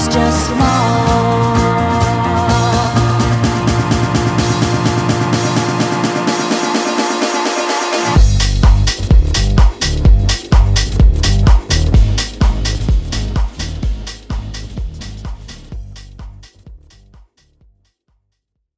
was just small.